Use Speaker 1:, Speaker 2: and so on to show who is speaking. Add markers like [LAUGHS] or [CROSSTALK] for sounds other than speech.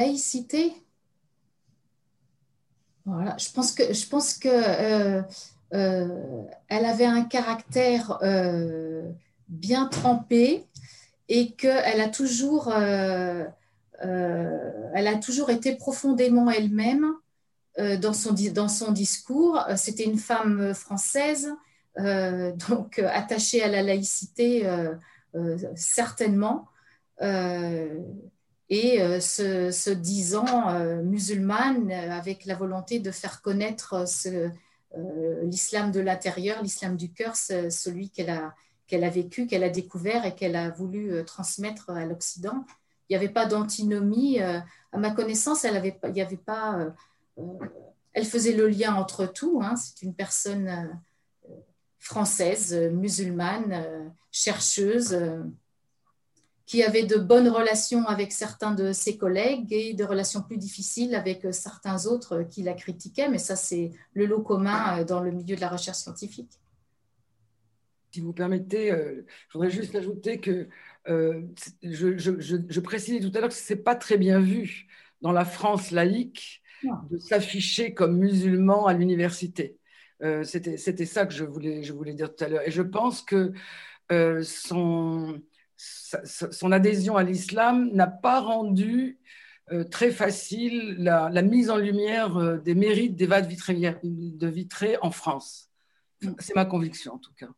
Speaker 1: laïcité. Voilà, je pense que, je pense que euh, euh, elle avait un caractère euh, bien trempé et qu'elle a toujours, elle a toujours été profondément elle-même dans, son, dans son discours. C'était une femme française, [LAUGHS] donc attachée à la laïcité, certainement et euh, se, disant euh, musulmane euh, avec la volonté de faire connaître l'islam de l'intérieur, l'islam du cœur, celui qu'elle a, vécu, qu'elle a découvert et qu'elle a voulu transmettre à l'Occident. Il n'y avait pas d'antinomie. À ma connaissance, elle il y avait pas, elle faisait le lien entre tout. Hein. C'est une personne française, musulmane, chercheuse qui avait de bonnes relations avec certains de ses collègues et de relations plus difficiles avec euh, certains autres euh, qui la critiquaient, mais ça c'est le lot commun euh, dans le milieu de la recherche scientifique.
Speaker 2: Si vous permettez, je voudrais juste ajouter que je, je, précisais tout à l'heure que ce n'est pas très bien vu dans la France laïque de s'afficher comme musulman à l'université. C'était ça que je voulais, je voulais dire tout à l'heure. Et je pense que son son adhésion à l'islam n'a pas rendu euh, très facile la, mise en lumière euh, des mérites d'Eva de Vitré, de Vitré en France. C'est ma conviction en tout cas.